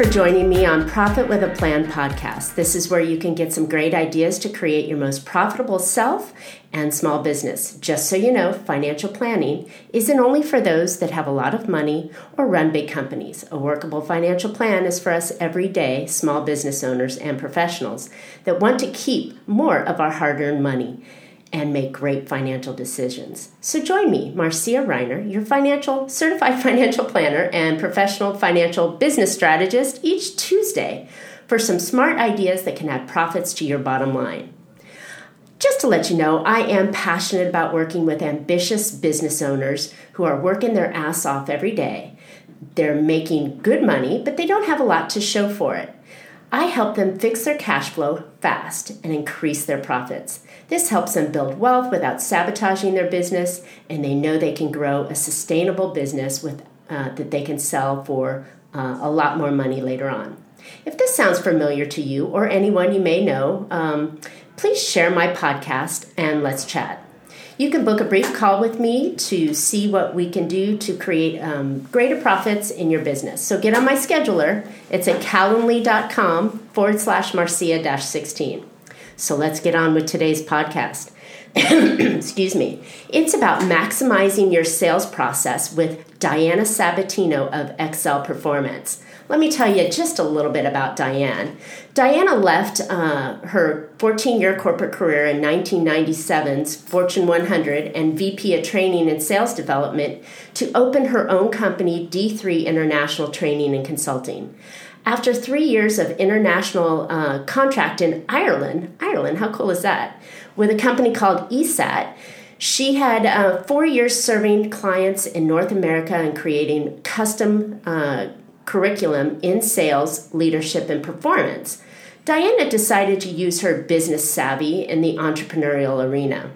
for joining me on Profit with a Plan podcast. This is where you can get some great ideas to create your most profitable self and small business. Just so you know, financial planning isn't only for those that have a lot of money or run big companies. A workable financial plan is for us everyday small business owners and professionals that want to keep more of our hard earned money and make great financial decisions. So join me, Marcia Reiner, your financial certified financial planner and professional financial business strategist each Tuesday for some smart ideas that can add profits to your bottom line. Just to let you know, I am passionate about working with ambitious business owners who are working their ass off every day. They're making good money, but they don't have a lot to show for it. I help them fix their cash flow fast and increase their profits. This helps them build wealth without sabotaging their business, and they know they can grow a sustainable business with, uh, that they can sell for uh, a lot more money later on. If this sounds familiar to you or anyone you may know, um, please share my podcast and let's chat. You can book a brief call with me to see what we can do to create um, greater profits in your business. So get on my scheduler. It's at calendly.com forward slash Marcia 16. So let's get on with today's podcast. Excuse me. It's about maximizing your sales process with Diana Sabatino of ExSell Performance. Let me tell you just a little bit about Diane. Diana left uh, her 14 year corporate career in 1997's Fortune 100 and VP of Training and Sales Development to open her own company, D3 International Training and Consulting. After three years of international uh, contract in Ireland, Ireland, how cool is that? With a company called ESAT, she had uh, four years serving clients in North America and creating custom uh, curriculum in sales, leadership, and performance. Diana decided to use her business savvy in the entrepreneurial arena.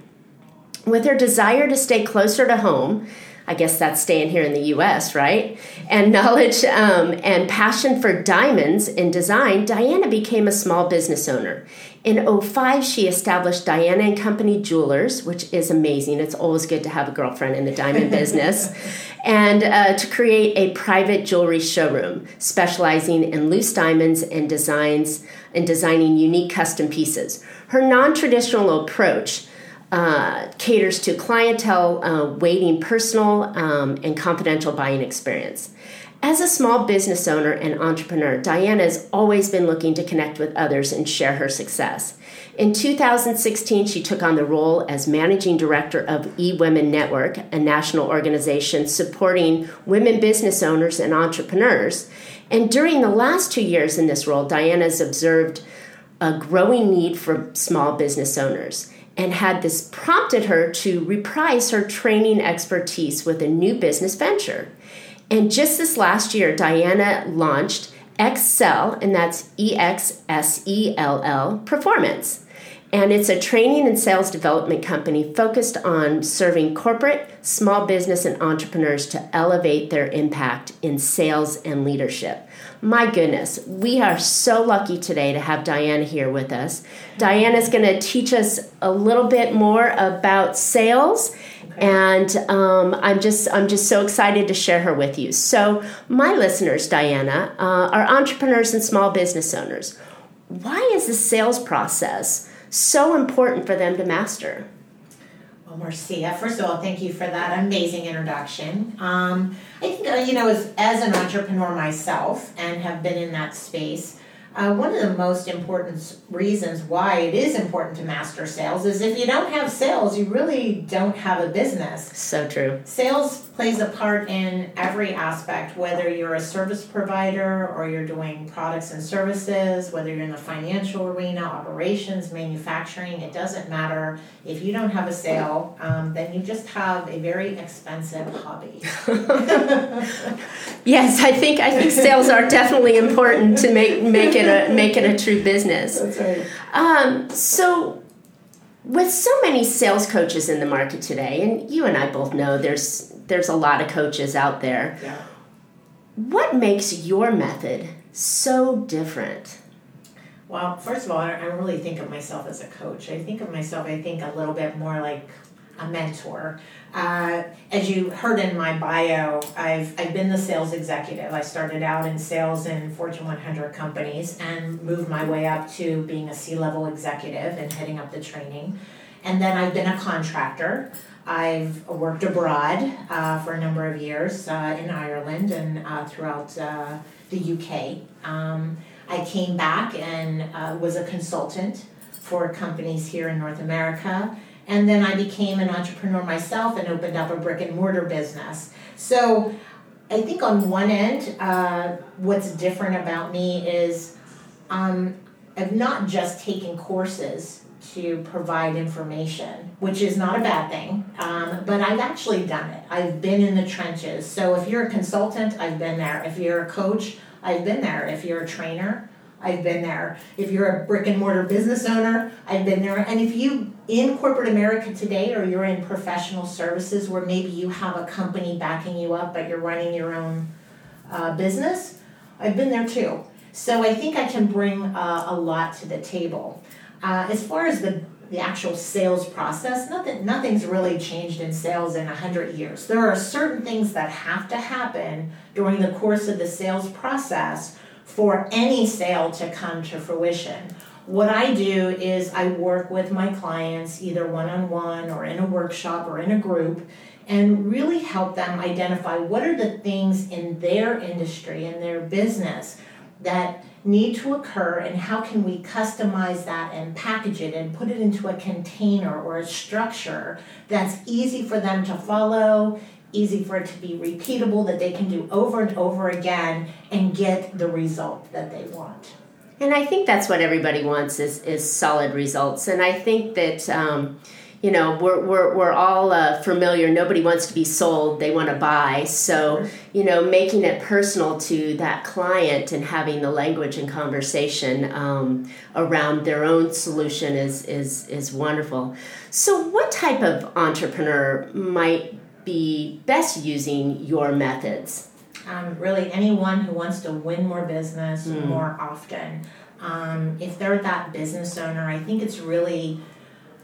With her desire to stay closer to home, I guess that's staying here in the US, right? And knowledge um, and passion for diamonds in design, Diana became a small business owner. In 05, she established Diana and Company Jewelers, which is amazing. It's always good to have a girlfriend in the diamond business. And uh, to create a private jewelry showroom specializing in loose diamonds and designs and designing unique custom pieces. Her non traditional approach uh, caters to clientele uh, waiting personal um, and confidential buying experience. As a small business owner and entrepreneur, Diana has always been looking to connect with others and share her success. In 2016, she took on the role as managing director of eWomen Network, a national organization supporting women business owners and entrepreneurs. And during the last two years in this role, Diana has observed a growing need for small business owners and had this prompted her to reprise her training expertise with a new business venture. And just this last year, Diana launched ExSell, and that's E X S E L L Performance. And it's a training and sales development company focused on serving corporate, small business, and entrepreneurs to elevate their impact in sales and leadership. My goodness, we are so lucky today to have Diana here with us. Diana is going to teach us a little bit more about sales and um, I'm just I'm just so excited to share her with you. So, my listeners, Diana, uh, are entrepreneurs and small business owners. Why is the sales process so important for them to master? Well, Marcia, first of all, thank you for that amazing introduction. Um, I think, uh, you know, as, as an entrepreneur myself and have been in that space, uh, one of the most important reasons why it is important to master sales is if you don't have sales, you really don't have a business. So true. Sales plays a part in every aspect, whether you're a service provider or you're doing products and services, whether you're in the financial arena, operations, manufacturing, it doesn't matter. If you don't have a sale, um, then you just have a very expensive hobby. yes, I think I think sales are definitely important to make make it a make it a true business. That's right. Um, so with so many sales coaches in the market today, and you and I both know there's there's a lot of coaches out there. Yeah. What makes your method so different? Well, first of all, I don't really think of myself as a coach. I think of myself, I think a little bit more like a mentor. Uh, as you heard in my bio, I've, I've been the sales executive. I started out in sales in Fortune 100 companies and moved my way up to being a C level executive and heading up the training. And then I've been a contractor. I've worked abroad uh, for a number of years uh, in Ireland and uh, throughout uh, the UK. Um, I came back and uh, was a consultant for companies here in North America. And then I became an entrepreneur myself and opened up a brick and mortar business. So I think on one end, uh, what's different about me is um, I've not just taken courses to provide information, which is not a bad thing, um, but I've actually done it. I've been in the trenches. So if you're a consultant, I've been there. If you're a coach, I've been there. If you're a trainer, I've been there. If you're a brick and mortar business owner, I've been there. And if you in corporate America today or you're in professional services where maybe you have a company backing you up but you're running your own uh, business, I've been there too. So I think I can bring uh, a lot to the table. Uh, as far as the the actual sales process, nothing nothing's really changed in sales in a hundred years. There are certain things that have to happen during the course of the sales process for any sale to come to fruition. What I do is I work with my clients either one on one or in a workshop or in a group and really help them identify what are the things in their industry, in their business that need to occur and how can we customize that and package it and put it into a container or a structure that's easy for them to follow easy for it to be repeatable that they can do over and over again and get the result that they want. And i think that's what everybody wants is, is solid results. And i think that um, you know we're, we're, we're all uh, familiar. Nobody wants to be sold. They want to buy. So you know making it personal to that client and having the language and conversation um, around their own solution is is is wonderful. So what type of entrepreneur might be best using your methods um, really anyone who wants to win more business mm. more often um, if they're that business owner i think it's really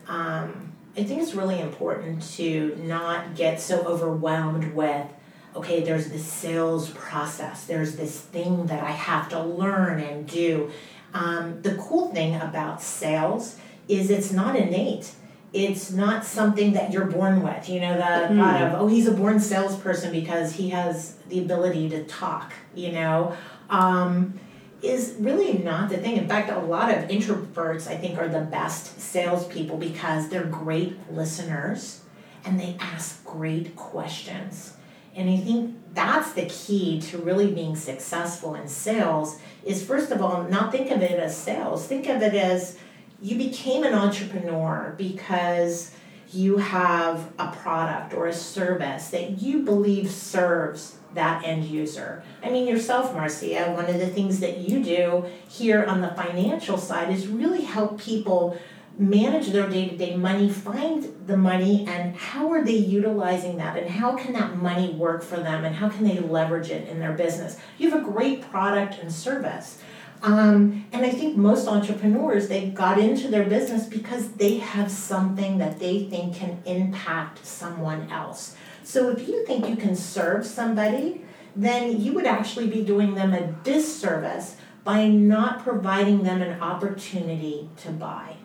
um, I think it's really important to not get so overwhelmed with, okay, there's this sales process, there's this thing that I have to learn and do. Um, the cool thing about sales is it's not innate. It's not something that you're born with. You know, the mm. thought of, oh, he's a born salesperson because he has the ability to talk, you know. Um, is really not the thing. In fact, a lot of introverts, I think, are the best salespeople because they're great listeners and they ask great questions. And I think that's the key to really being successful in sales is first of all, not think of it as sales. Think of it as you became an entrepreneur because you have a product or a service that you believe serves that end user. I mean, yourself, Marcia, one of the things that you do here on the financial side is really help people manage their day to day money, find the money, and how are they utilizing that, and how can that money work for them, and how can they leverage it in their business. You have a great product and service. Um, and I think most entrepreneurs, they got into their business because they have something that they think can impact someone else. So if you think you can serve somebody, then you would actually be doing them a disservice by not providing them an opportunity to buy.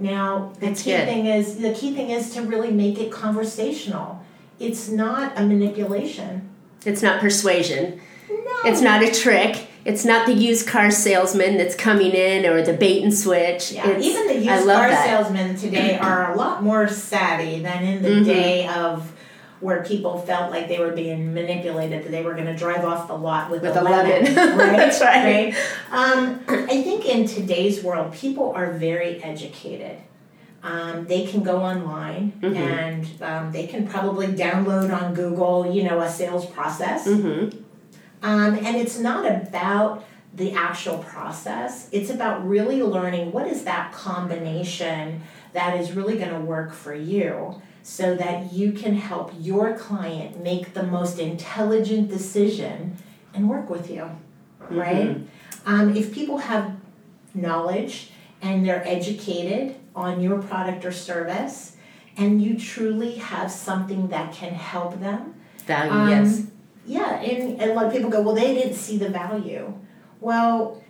Now, the That's key good. thing is the key thing is to really make it conversational. It's not a manipulation. It's not persuasion. No. It's not a trick. It's not the used car salesman that's coming in or the bait and switch. Yeah, it's, even the used car that. salesmen today are a lot more savvy than in the mm-hmm. day of where people felt like they were being manipulated, that they were going to drive off the lot with, with a, lemon. lemon. right? That's right. right? Um, I think in today's world, people are very educated. Um, they can go online mm-hmm. and um, they can probably download on Google, you know, a sales process. Mm-hmm. Um, and it's not about the actual process, it's about really learning what is that combination that is really going to work for you so that you can help your client make the most intelligent decision and work with you, right? Mm-hmm. Um, if people have knowledge and they're educated on your product or service, and you truly have something that can help them. Value, um, yes. Yeah, and, and a lot of people go, well, they didn't see the value. Well,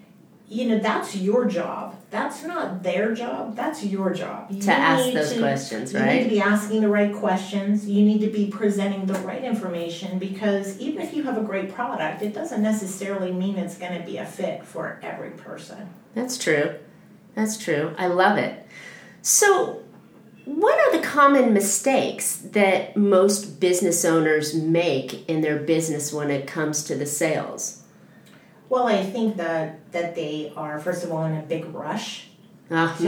you know, that's your job. That's not their job. That's your job. You to ask those to, questions, right? You need to be asking the right questions. You need to be presenting the right information because even if you have a great product, it doesn't necessarily mean it's going to be a fit for every person. That's true. That's true. I love it. So, what are the common mistakes that most business owners make in their business when it comes to the sales? Well, I think that that they are first of all in a big rush uh, to,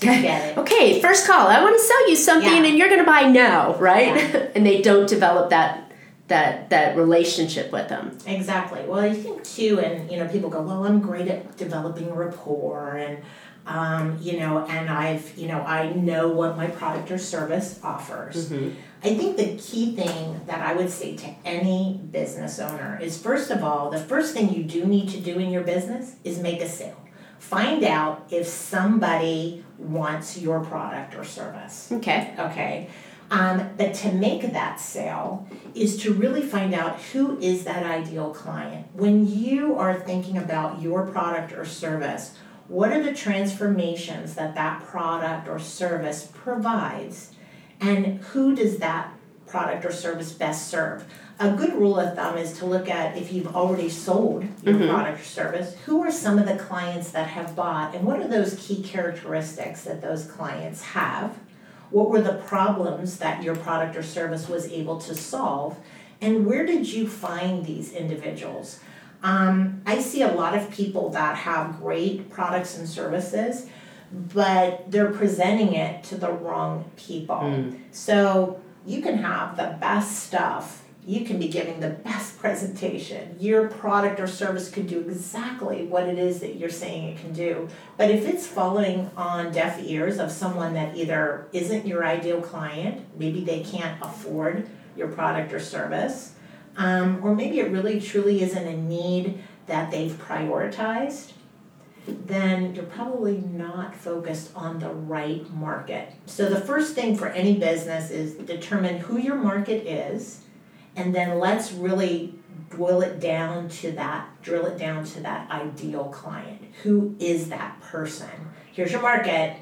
get it. Okay, first call. I want to sell you something, yeah. and you're going to buy now, right? Yeah. and they don't develop that that that relationship with them. Exactly. Well, I think too, and you know, people go, "Well, I'm great at developing rapport," and um, you know, and I've, you know, I know what my product or service offers. Mm-hmm. I think the key thing that I would say to any business owner is first of all, the first thing you do need to do in your business is make a sale. Find out if somebody wants your product or service. Okay. Okay. Um, but to make that sale is to really find out who is that ideal client. When you are thinking about your product or service, what are the transformations that that product or service provides? And who does that product or service best serve? A good rule of thumb is to look at if you've already sold your mm-hmm. product or service who are some of the clients that have bought and what are those key characteristics that those clients have? What were the problems that your product or service was able to solve? And where did you find these individuals um, I see a lot of people that have great products and services, but they're presenting it to the wrong people. Mm. So you can have the best stuff, you can be giving the best presentation. Your product or service could do exactly what it is that you're saying it can do. But if it's falling on deaf ears of someone that either isn't your ideal client, maybe they can't afford your product or service, um, or maybe it really truly isn't a need that they've prioritized, then you're probably not focused on the right market. So, the first thing for any business is determine who your market is, and then let's really boil it down to that, drill it down to that ideal client. Who is that person? Here's your market,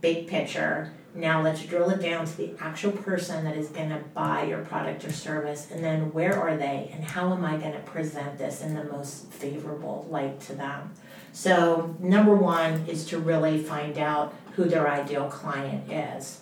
big picture now let's drill it down to the actual person that is going to buy your product or service, and then where are they, and how am I going to present this in the most favorable light to them? So, number one is to really find out who their ideal client is.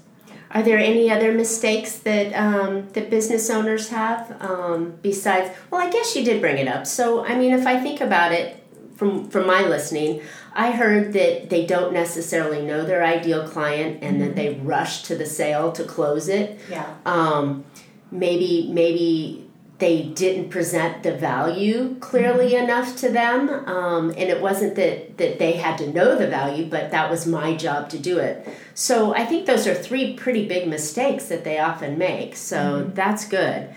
Are there any other mistakes that um, that business owners have um, besides? Well, I guess you did bring it up. So, I mean, if I think about it from from my listening, I heard that they don't necessarily know their ideal client and mm-hmm. that they rush to the sale to close it. Yeah. Um, maybe maybe they didn't present the value clearly mm-hmm. enough to them, um, and it wasn't that that they had to know the value, but that was my job to do it. So I think those are three pretty big mistakes that they often make. So mm-hmm. that's good.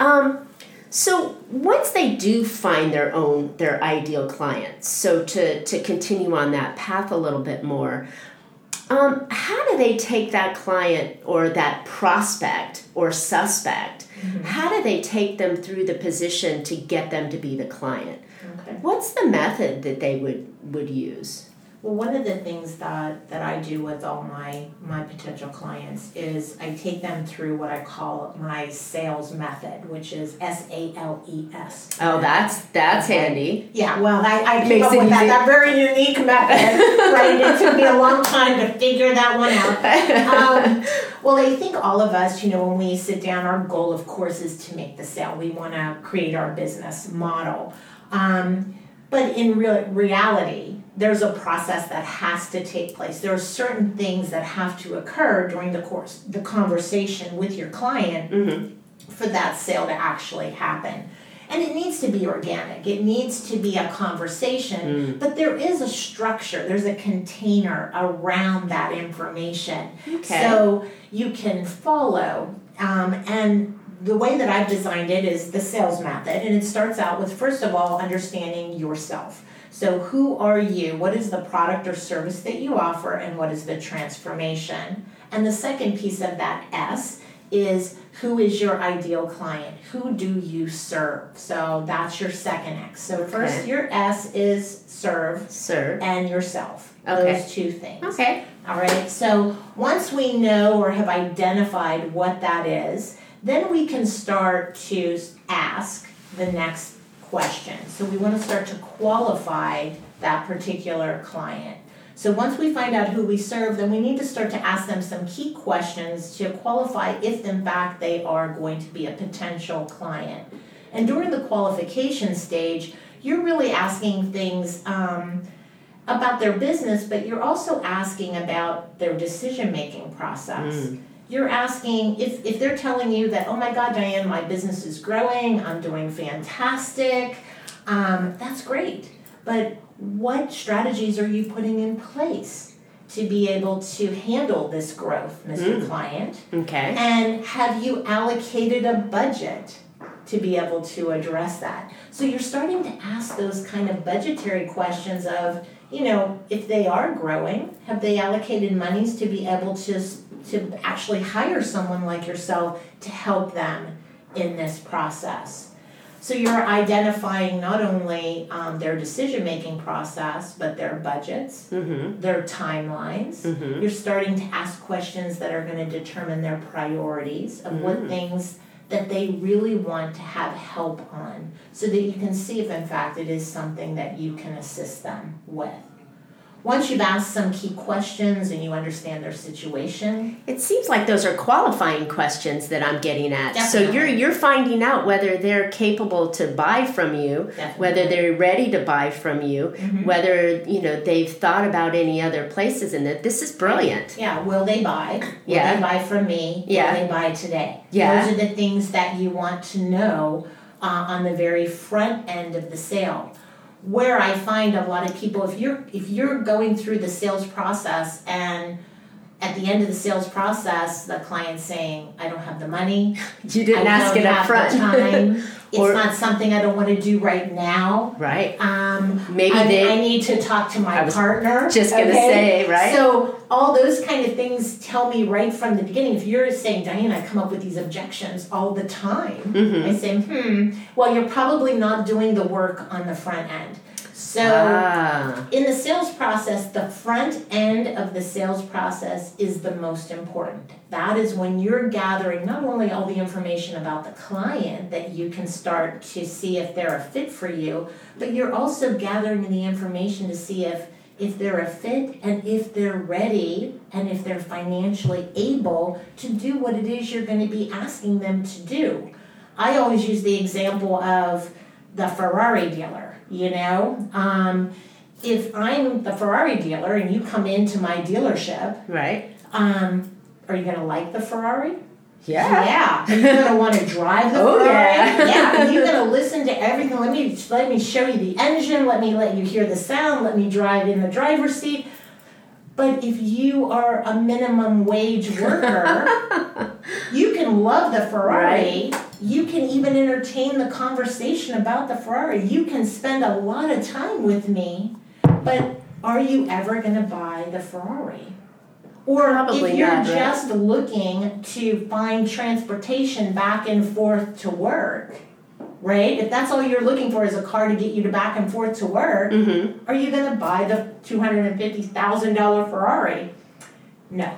Um, so once they do find their own their ideal clients, so to to continue on that path a little bit more, um, how do they take that client or that prospect or suspect? Mm-hmm. How do they take them through the position to get them to be the client? Okay. What's the method that they would would use? Well, one of the things that, that I do with all my, my potential clients is I take them through what I call my sales method, which is S A L E S. Oh, that's that's handy. Yeah, well, I, I came up with that, that very unique method, right? It took me a long time to figure that one out. Um, well, I think all of us, you know, when we sit down, our goal, of course, is to make the sale. We want to create our business model. Um, but in real reality, there's a process that has to take place. There are certain things that have to occur during the course, the conversation with your client mm-hmm. for that sale to actually happen. And it needs to be organic. It needs to be a conversation, mm. but there is a structure, there's a container around that information. Okay. So you can follow. Um, and the way that I've designed it is the sales method, and it starts out with first of all understanding yourself. So, who are you? What is the product or service that you offer, and what is the transformation? And the second piece of that S is who is your ideal client? Who do you serve? So that's your second X. So first, your S is serve Serve. and yourself. Okay. Those two things. Okay. All right. So once we know or have identified what that is, then we can start to ask the next question. So we want to start to qualify that particular client. So once we find out who we serve, then we need to start to ask them some key questions to qualify if in fact they are going to be a potential client. And during the qualification stage, you're really asking things um, about their business, but you're also asking about their decision making process. You're asking if, if they're telling you that, oh my God, Diane, my business is growing, I'm doing fantastic, um, that's great. But what strategies are you putting in place to be able to handle this growth, Mr. Client? Okay. And have you allocated a budget to be able to address that? So you're starting to ask those kind of budgetary questions of, you know, if they are growing, have they allocated monies to be able to to actually hire someone like yourself to help them in this process? So you're identifying not only um, their decision making process, but their budgets, Mm-hmm. their timelines. Mhm. You're starting to ask questions that are going to determine their priorities of what things that they really want to have help on so that you can see if, in fact, it is something that you can assist them with. Once you've asked some key questions and you understand their situation, It seems like those are qualifying questions that I'm getting at. So you're you're finding out whether they're capable to buy from you, Definitely. whether they're ready to buy from you, Mm-hmm. whether you know they've thought about any other places and that this is brilliant. yeah, will they buy? Will Yeah. they buy from me? Yeah. Will they buy today? Yeah. Those are the things that you want to know uh, on the very front end of the sale. Where I find a lot of people, if you're if you're going through the sales process and at the end of the sales process, the client's saying, "I don't have the money. You didn't ask it up front. time. it's Or- not something I don't want to do right now." right. Um, Maybe I, they- I need to talk to my partner. just gonna say, right? So all those kind of things tell me right from the beginning. If you're saying, Diane, I come up with these objections all the time, Mm-hmm. I say, hmm, well, you're probably not doing the work on the front end. So ah. in the sales process, the front end of the sales process is the most important. That is when you're gathering not only all the information about the client that you can start to see if they're a fit for you, but you're also gathering the information to see if if they're a fit and if they're ready and if they're financially able to do what it is you're going to be asking them to do. I always use the example of the Ferrari dealer, you know? Um, if I'm the Ferrari dealer and you come into my dealership, Right. um, are you going to like the Ferrari? Yeah. Yeah. Are you going to want to drive the Oh, Ferrari? yeah. yeah. You're going to listen to everything. Let me let me show you the engine. Let me let you hear the sound. Let me drive in the driver's seat. But if you are a minimum wage worker, you can love the Ferrari. You can even entertain the conversation about the Ferrari. You can spend a lot of time with me, but are you ever going to buy the Ferrari? Or Probably if you're not, right? just looking to find transportation back and forth to work, right? If that's all you're looking for is a car to get you to back and forth to work, Mm-hmm. are you going to buy the $250,000 Ferrari? No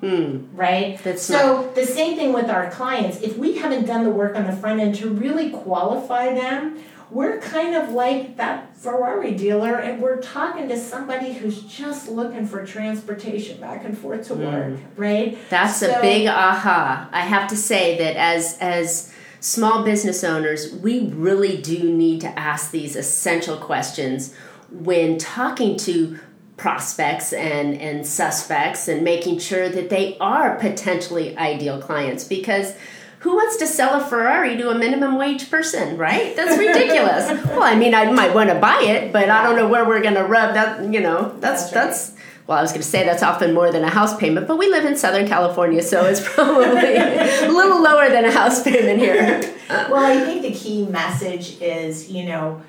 Hmm. right? That's so the same thing with our clients. If we haven't done the work on the front end to really qualify them, we're kind of like that Ferrari dealer, and we're talking to somebody who's just looking for transportation back and forth to work, right? That's a big aha. I have to say that as as small business owners, we really do need to ask these essential questions when talking to prospects and and suspects and making sure that they are potentially ideal clients because who wants to sell a Ferrari to a minimum wage person, right? That's ridiculous. well, I mean, I might want to buy it, but I don't know where we're going to rub that, you know. That's That's right. that's well, I was going to say that's often more than a house payment, but we live in Southern California, so it's probably a little lower than a house payment here. well, I think the key message is, you know,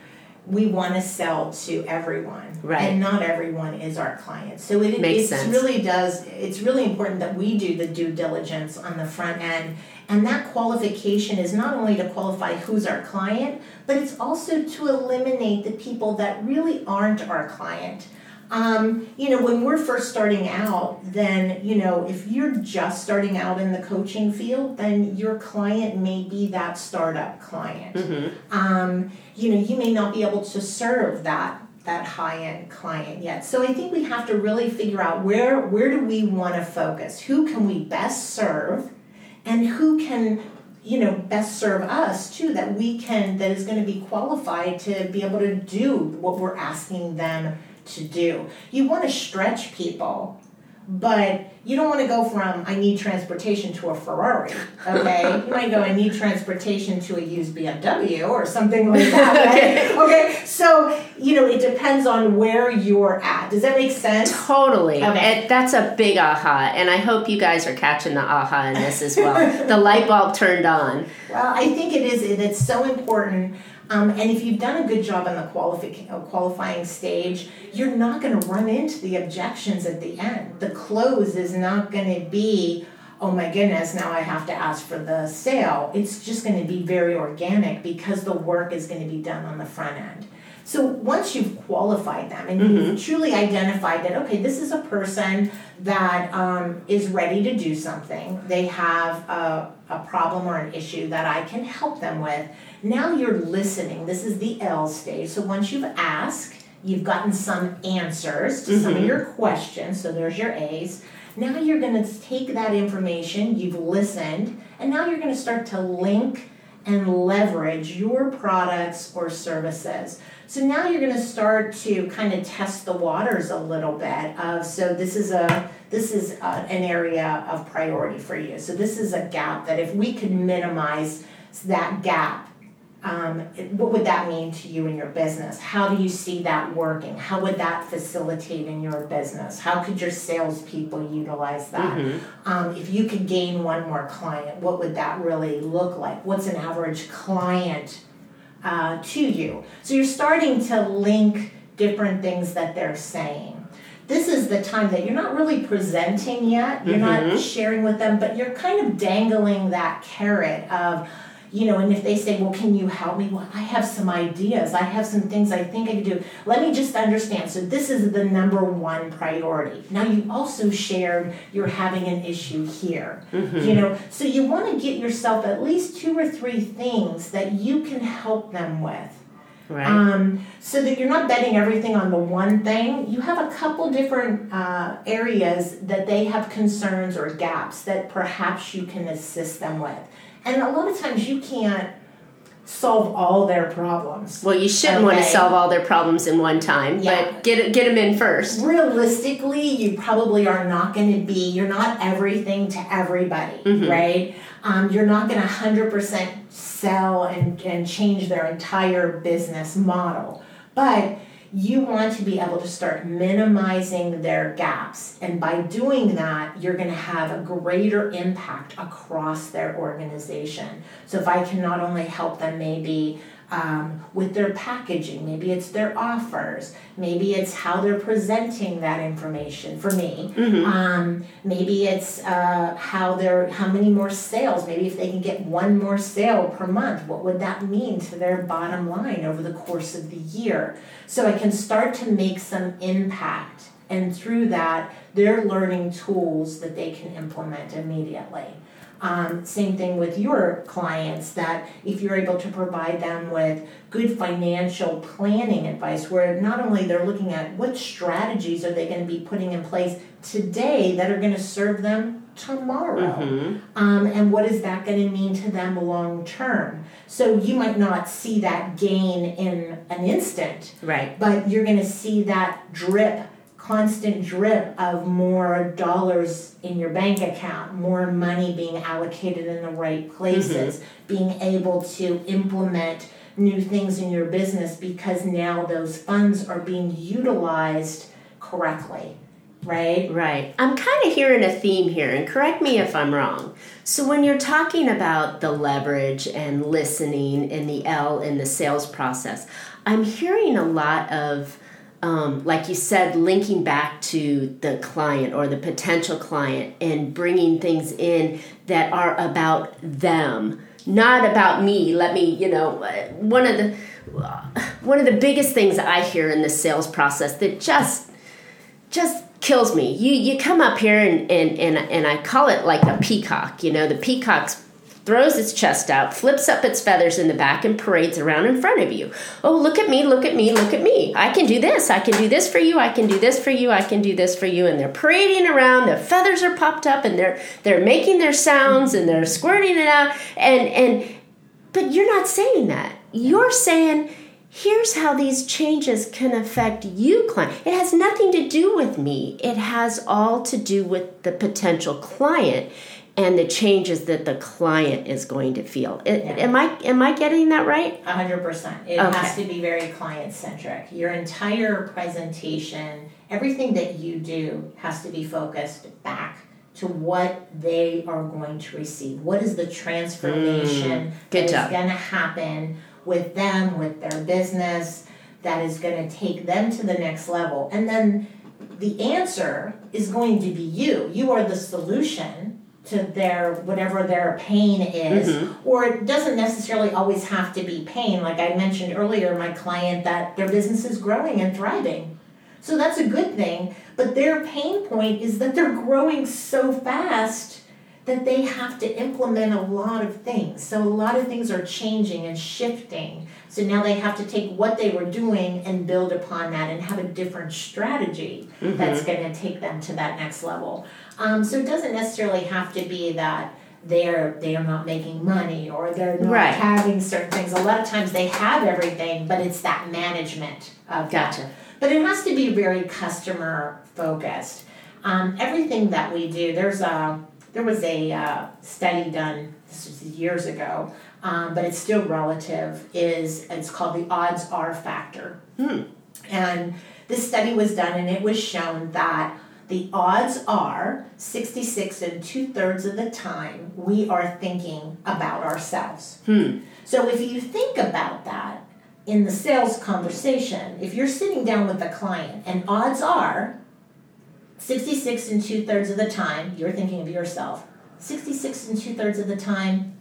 we want to sell to everyone Right. and not everyone is our client so it Makes it sense. really does it's really important that we do the due diligence on the front end and that qualification is not only to qualify who's our client but it's also to eliminate the people that really aren't our client um, you know, when we're first starting out, then, you know, if you're just starting out in the coaching field, then your client may be that startup client. Mm-hmm. Um, you know, you may not be able to serve that that high end client yet. So I think we have to really figure out where where do we want to focus? Who can we best serve and who can you know best serve us too that we can that is going to be qualified to be able to do what we're asking them to do. You want to stretch people, but you don't want to go from I need transportation to a Ferrari. Okay, you might go I need transportation to a used BMW or something like that. Right? okay, so you know it depends on where you're at. Does that make sense? Totally. Okay. And that's a big aha. And I hope you guys are catching the aha in this as well. the light bulb turned on. Well, I think it is. and It's so important. Um, and if you've done a good job on the qualifi- uh, qualifying stage, you're not going to run into the objections at the end. The close is not going to be, oh my goodness, now I have to ask for the sale. It's just going to be very organic because the work is going to be done on the front end. So once you've qualified them and you've truly identified that, okay, this is a person that um, is ready to do something, they have a, a problem or an issue that I can help them with. Now you're listening. This is the L stage. So once you've asked, you've gotten some answers to some of mm-hmm. your questions. So there's your A's. Now you're going to take that information, you've listened, and now you're going to start to link and leverage your products or services. So now you're going to start to kind of test the waters a little bit of so this is a this is a, an area of priority for you. So this is a gap that if we could minimize that gap um, what would that mean to you in your business? How do you see that working? How would that facilitate in your business? How could your salespeople utilize that? Um, if you could gain one more client, what would that really look like? What's an average client uh, to you? So you're starting to link different things that they're saying. This is the time that you're not really presenting yet, you're not sharing with them, but you're kind of dangling that carrot of, you know, and if they say, Well, can you help me? Well, I have some ideas. I have some things I think I could do. Let me just understand. So, this is the number one priority. Now, you also shared you're having an issue here. You know, so you want to get yourself at least two or three things that you can help them with. Right. Um, so that you're not betting everything on the one thing. You have a couple different uh, areas that they have concerns or gaps that perhaps you can assist them with. And a lot of times you can't solve all their problems. well, you shouldn't want to solve all their problems in one time, Yeah. but get get them in first. realistically, you probably are not going to be, you're not everything to everybody, right? Um, you're not going to 100% sell and, and change their entire business model. But you want to be able to start minimizing their gaps. And by doing that, you're going to have a greater impact across their organization. So if I can not only help them maybe um, with their packaging, maybe it's their offers, maybe it's how they're presenting that information for me. Um, maybe it's uh, how they're how many more sales. Maybe if they can get one more sale per month, what would that mean to their bottom line over the course of the year? So I can start to make some impact, and through that, they're learning tools that they can implement immediately. Um, same thing with your clients that if you're able to provide them with good financial planning advice where not only they're looking at what strategies are they going to be putting in place today that are going to serve them tomorrow um, and what is that going to mean to them long term so you might not see that gain in an instant Right. but you're going to see that drip constant drip of more dollars in your bank account more money being allocated in the right places mm-hmm. being able to implement new things in your business because now those funds are being utilized correctly right? Right. I'm kind of hearing a theme here, and correct me if I'm wrong. So, when you're talking about the leverage and listening and the L in the sales process, I'm hearing a lot of, um, like you said, linking back to the client or the potential client and bringing things in that are about them, not about me. Let me, you know, one of the one of the biggest things I hear in the sales process that just just kills me. You you come up here and and and, and I call it like a peacock. You know, the peacock throws its chest out, flips up its feathers in the back, and parades around in front of you. Oh, look at me! Look at me! Look at me! I can do this! I can do this for you! I can do this for you! I can do this for you! And they're parading around. Their feathers are popped up, and they're they're making their sounds, and they're squirting it out. And and but you're not saying that. You're saying here's how these changes can affect you client it has nothing to do with me it has all to do with the potential client and the changes that the client is going to feel it, yeah. am i am i getting that right 100% it okay. has to be very client centric your entire presentation everything that you do has to be focused back to what they are going to receive what is the transformation mm, that job. is going to happen with them, with their business, that is going to take them to the next level. And then the answer is going to be you. You are the solution to their whatever their pain is mm-hmm. or it doesn't necessarily always have to be pain like i mentioned earlier my client that their business is growing and thriving so that's a good thing but their pain point is that they're growing so fast that they have to implement a lot of things. So a lot of things are changing and shifting. So now they have to take what they were doing and build upon that and have a different strategy mm-hmm. that's going to take them to that next level. Um, so it doesn't necessarily have to be that they're they are not making money or they're not right. having certain things. A lot of times they have everything, but it's that management of gotcha. That. But it has to be very customer focused. Um, everything that we do, there's a there was a uh, study done this was years ago, um, but it's still relative. Is it's called the odds are factor, hmm. and this study was done, and it was shown that the odds are 66 and two thirds of the time we are thinking about ourselves. Hmm. So if you think about that in the sales conversation, if you're sitting down with a client, and odds are 66 and two thirds of the time, you're thinking of yourself. 66 and two thirds of the time,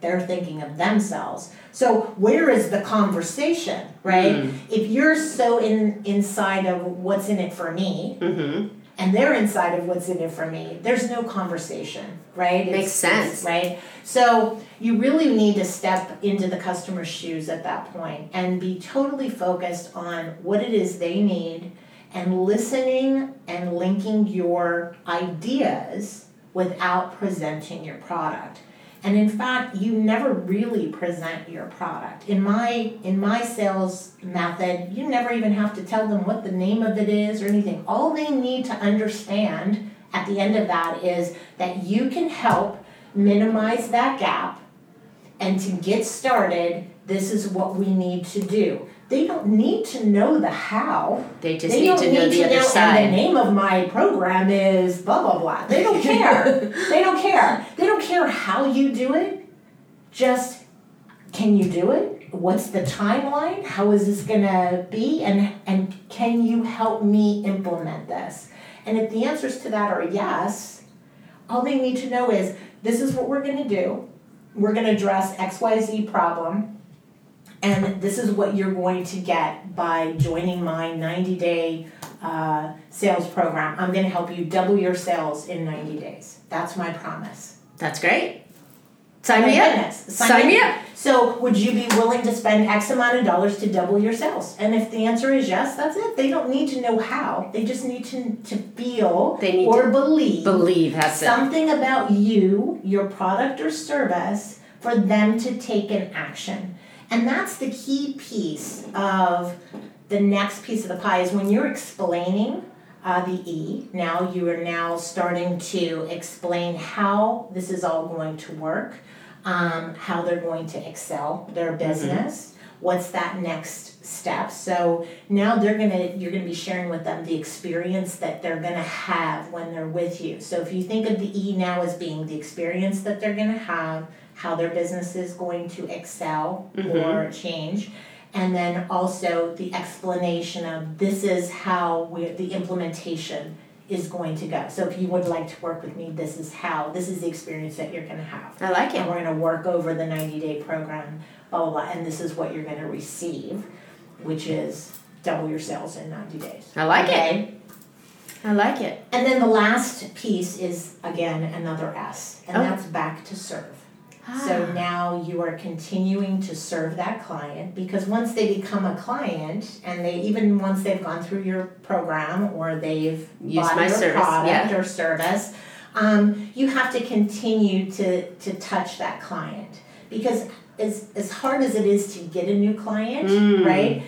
they're thinking of themselves. So where is the conversation, right? Mm. If you're so in inside of what's in it for me, mm-hmm. and they're inside of what's in it for me, there's no conversation, right? Makes sense, right? So you really need to step into the customer's shoes at that point and be totally focused on what it is they need and listening and linking your ideas without presenting your product. And in fact, you never really present your product. In my in my sales method, you never even have to tell them what the name of it is or anything. All they need to understand at the end of that is that you can help minimize that gap and to get started, this is what we need to do they don't need to know the how. They just they need to know the other know, side. And the name of my program is blah blah blah. They don't care. they don't care. They don't care how you do it. Just can you do it? What's the timeline? How is this gonna be? And and can you help me implement this? And if the answers to that are yes, all they need to know is this is what we're gonna do. We're gonna address XYZ problem and this is what you're going to get by joining my 90 day uh, sales program. I'm going to help you double your sales in 90 days. That's my promise. That's great. Sign me up. Sign, Sign me up. So, would you be willing to spend X amount of dollars to double your sales? And if the answer is yes, that's it. They don't need to know how. They just need to, to feel they need or believe. Believe that's something it. about you, your product or service, for them to take an action. And that's the key piece of the next piece of the pie is when you're explaining uh, the E, now you are now starting to explain how this is all going to work, um, how they're going to excel their mm-hmm. business, mm-hmm. what's that next step so now they're to you're to be sharing with them the experience that they're to have when they're with you so if you think of the e now as being the experience that they're to have how their business is going to excel mm-hmm. or change and then also the explanation of this is how we the implementation is going to go. So if you would like to work with me, this is how, this is the experience that you're going to have. I like it. And we're going to work over the 90 day program, blah, blah, blah, and this is what you're going to receive, which is double your sales in 90 days. I like okay? it. I like it. And then the last piece is, again, another S, and oh. that's back to serve. So ah. now you are continuing to serve that client because once they become a client and they even once they've gone through your program or they've Use bought your service, product yeah. or service, um, you have to continue to to touch that client because as as hard as it is to get a new client, mm. right?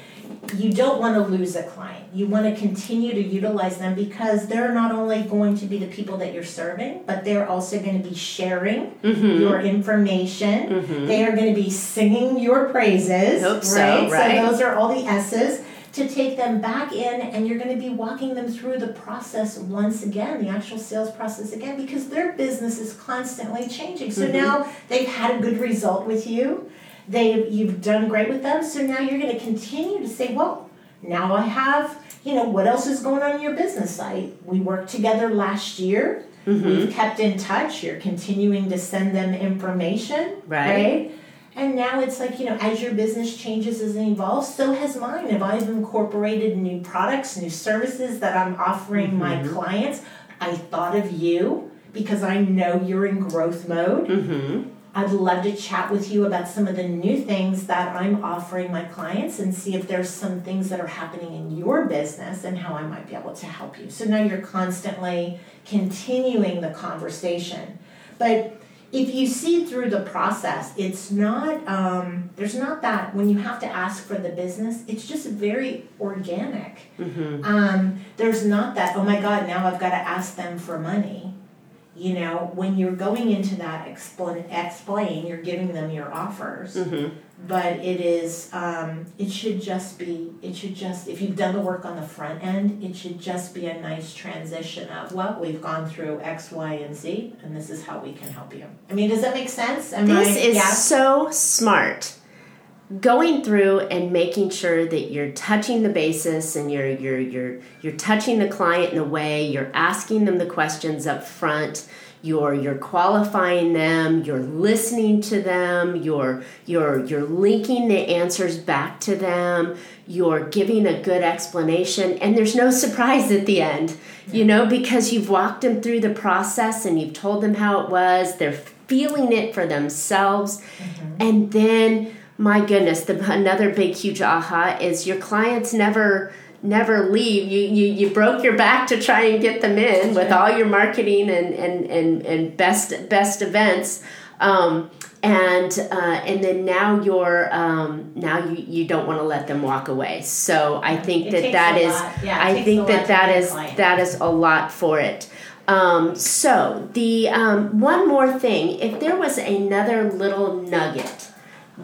You don't want to lose a client. You want to continue to utilize them because they're not only going to be the people that you're serving, but they're also going to be sharing mm-hmm. your information. Mm-hmm. They are going to be singing your praises. Hope right? So, right? So those are all the S's to take them back in and you're going to be walking them through the process once again, the actual sales process again, because their business is constantly changing. So mm-hmm. now they've had a good result with you they you've done great with them so now you're going to continue to say well now i have you know what else is going on in your business? I we worked together last year. Mm-hmm. we've kept in touch. You're continuing to send them information right. right? And now it's like you know as your business changes as it evolves so has mine. If i've incorporated new products new services that i'm offering mm-hmm. my clients. I thought of you because i know you're in growth mode. Mm-hmm I'd love to chat with you about some of the new things that I'm offering my clients and see if there's some things that are happening in your business and how I might be able to help you. So now you're constantly continuing the conversation. But if you see through the process, it's not, um, there's not that when you have to ask for the business, it's just very organic. Mm-hmm. Um, there's not that, oh my God, now I've got to ask them for money you know, when you're going into that explain, explain you're giving them your offers. Mm-hmm. But it is, um, it should just be, it should just, if you've done the work on the front end, it should just be a nice transition of, well, we've gone through X, Y, and Z, and this is how we can help you. I mean, does that make sense? Am this I, is yeah? so smart going through and making sure that you're touching the basis and you're you're you're you're touching the client in a way you're asking them the questions up front you're you're qualifying them you're listening to them you're you're you're linking the answers back to them you're giving a good explanation and there's no surprise at the end you know because you've walked them through the process and you've told them how it was they're feeling it for themselves mm-hmm. and then my goodness, the another big huge aha is your clients never never leave. You you, you broke your back to try and get them in with all your marketing and and and, and best best events. Um, and uh, and then now you're um, now you, you don't want to let them walk away. So I think it that that is yeah, I think that that is that is a lot for it. Um, so the um, one more thing, if there was another little nugget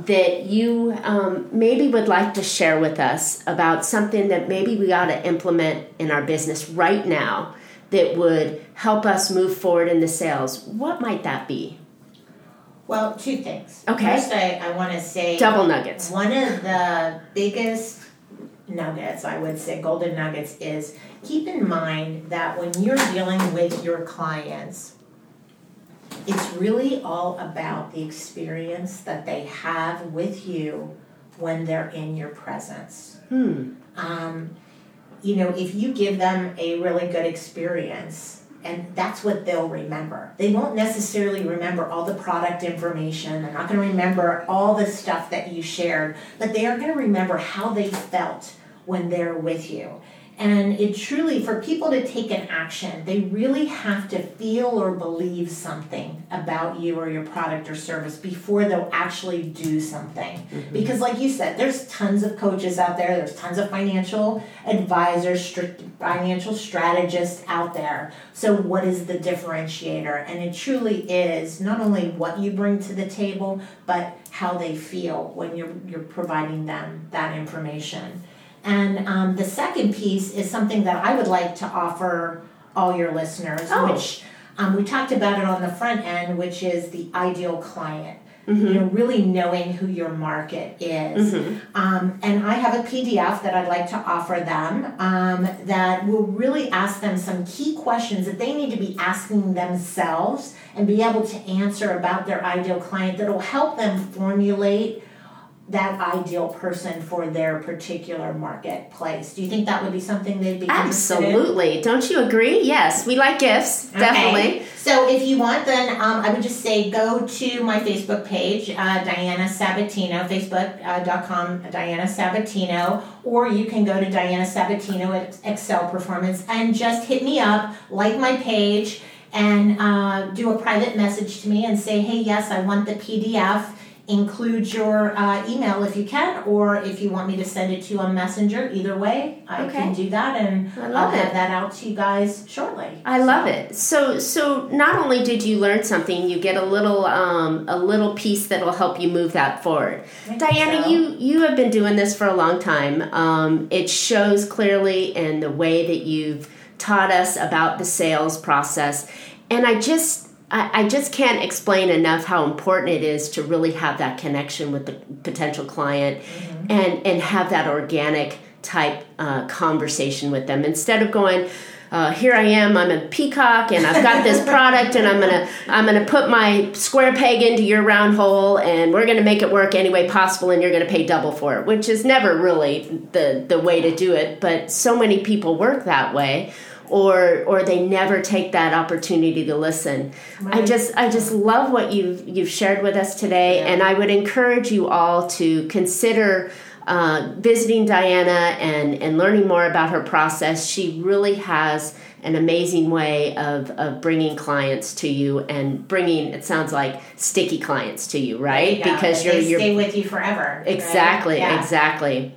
that you um, maybe would like to share with us about something that maybe we ought to implement in our business right now that would help us move forward in the sales, what might that be? Well, two things. Okay. First, I, I want to say double nuggets. One of the biggest nuggets, I would say, golden nuggets, is keep in mind that when you're dealing with your clients, it's really all about the experience that they have with you when they're in your presence. Hmm. Um, you know, if you give them a really good experience, and that's what they'll remember. They won't necessarily remember all the product information. They're not going to remember all the stuff that you shared, but they are going to remember how they felt when they're with you. And it truly, for people to take an action, they really have to feel or believe something about you or your product or service before they'll actually do something. Mm-hmm. Because, like you said, there's tons of coaches out there, there's tons of financial advisors, strict financial strategists out there. So, what is the differentiator? And it truly is not only what you bring to the table, but how they feel when you're, you're providing them that information. And um, the second piece is something that I would like to offer all your listeners, oh. which um, we talked about it on the front end, which is the ideal client. Mm-hmm. You know, really knowing who your market is. Mm-hmm. Um, and I have a PDF that I'd like to offer them um, that will really ask them some key questions that they need to be asking themselves and be able to answer about their ideal client that will help them formulate that ideal person for their particular marketplace. Do you think that would be something they'd be Absolutely. Don't you agree? Yes, we like gifts, okay. definitely. So if you want, then um, I would just say go to my Facebook page, uh, Diana Sabatino, facebook.com, uh, Diana Sabatino, or you can go to Diana Sabatino at ExSell Performance and just hit me up, like my page, and uh, do a private message to me and say, hey, yes, I want the PDF include your uh, email if you can, or if you want me to send it to you on Messenger. Either way, I okay. can do that, and I will have that out to you guys shortly. I so. love it. So, so not only did you learn something, you get a little, um, a little piece that will help you move that forward. Diana, so. you you have been doing this for a long time. Um, it shows clearly in the way that you've taught us about the sales process, and I just I, I just can't explain enough how important it is to really have that connection with the potential client mm-hmm. and and have that organic type uh, conversation with them instead of going uh, here I am. I'm a peacock, and I've got this product, and I'm gonna I'm gonna put my square peg into your round hole, and we're gonna make it work any way possible, and you're gonna pay double for it, which is never really the the way to do it. But so many people work that way or or they never take that opportunity to listen. Right. I just I just love what you've you've shared with us today, yeah. and I would encourage you all to consider. Uh, visiting Diana and, and learning more about her process, she really has an amazing way of, of bringing clients to you and bringing it sounds like sticky clients to you right yeah, because you're, you're stay with you forever exactly right? yeah. exactly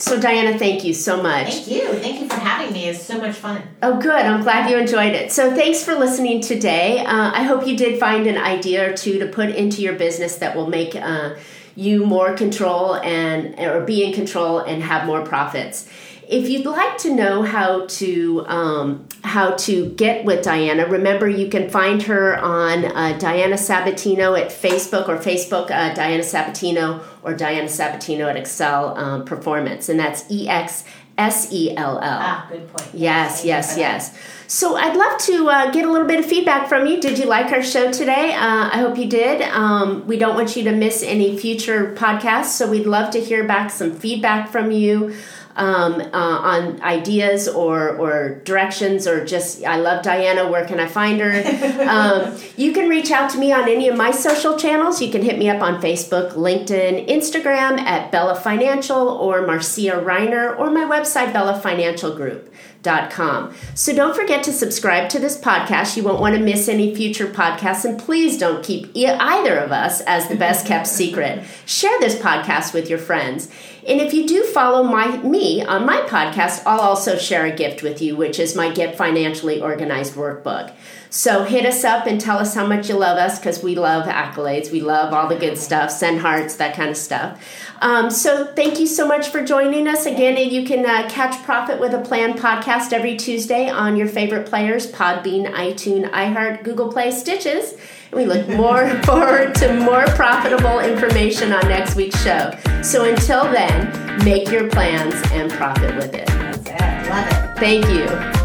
so, Diana, thank you so much. Thank you. Thank you for having me. It's so much fun. Oh, good. I'm glad you enjoyed it. So, thanks for listening today. Uh, I hope you did find an idea or two to put into your business that will make uh, you more control and or be in control and have more profits. If you'd like to know how to um, how to get with Diana, remember you can find her on uh, Diana Sabatino at Facebook or Facebook uh, Diana Sabatino or Diana Sabatino at ExSell um, Performance, and that's E X S E L L. Ah, good point. Yes, yes, yes. So I'd love to uh, get a little bit of feedback from you. Did you like our show today? Uh, I hope you did. Um, we don't want you to miss any future podcasts, so we'd love to hear back some feedback from you um, uh, on ideas or, or directions or just I love Diana, where can I find her? um, you can reach out to me on any of my social channels. You can hit me up on Facebook, LinkedIn, Instagram at Bella Financial or Marcia Reiner or my website, Bella Financial Group. Com. So don't forget to subscribe to this podcast. You won't want to miss any future podcasts. And please don't keep either of us as the best kept secret. Share this podcast with your friends. And if you do follow my me on my podcast, I'll also share a gift with you, which is my Get Financially Organized workbook. So hit us up and tell us how much you love us because we love accolades. We love all the good stuff, send hearts, that kind of stuff. Um, so thank you so much for joining us again. And you can uh, catch Profit with a Plan podcast every Tuesday on your favorite players Podbean, iTunes, iHeart, Google Play, Stitches. We look more forward to more profitable information on next week's show. So until then, make your plans and profit with it. That's it. Love it. Thank you.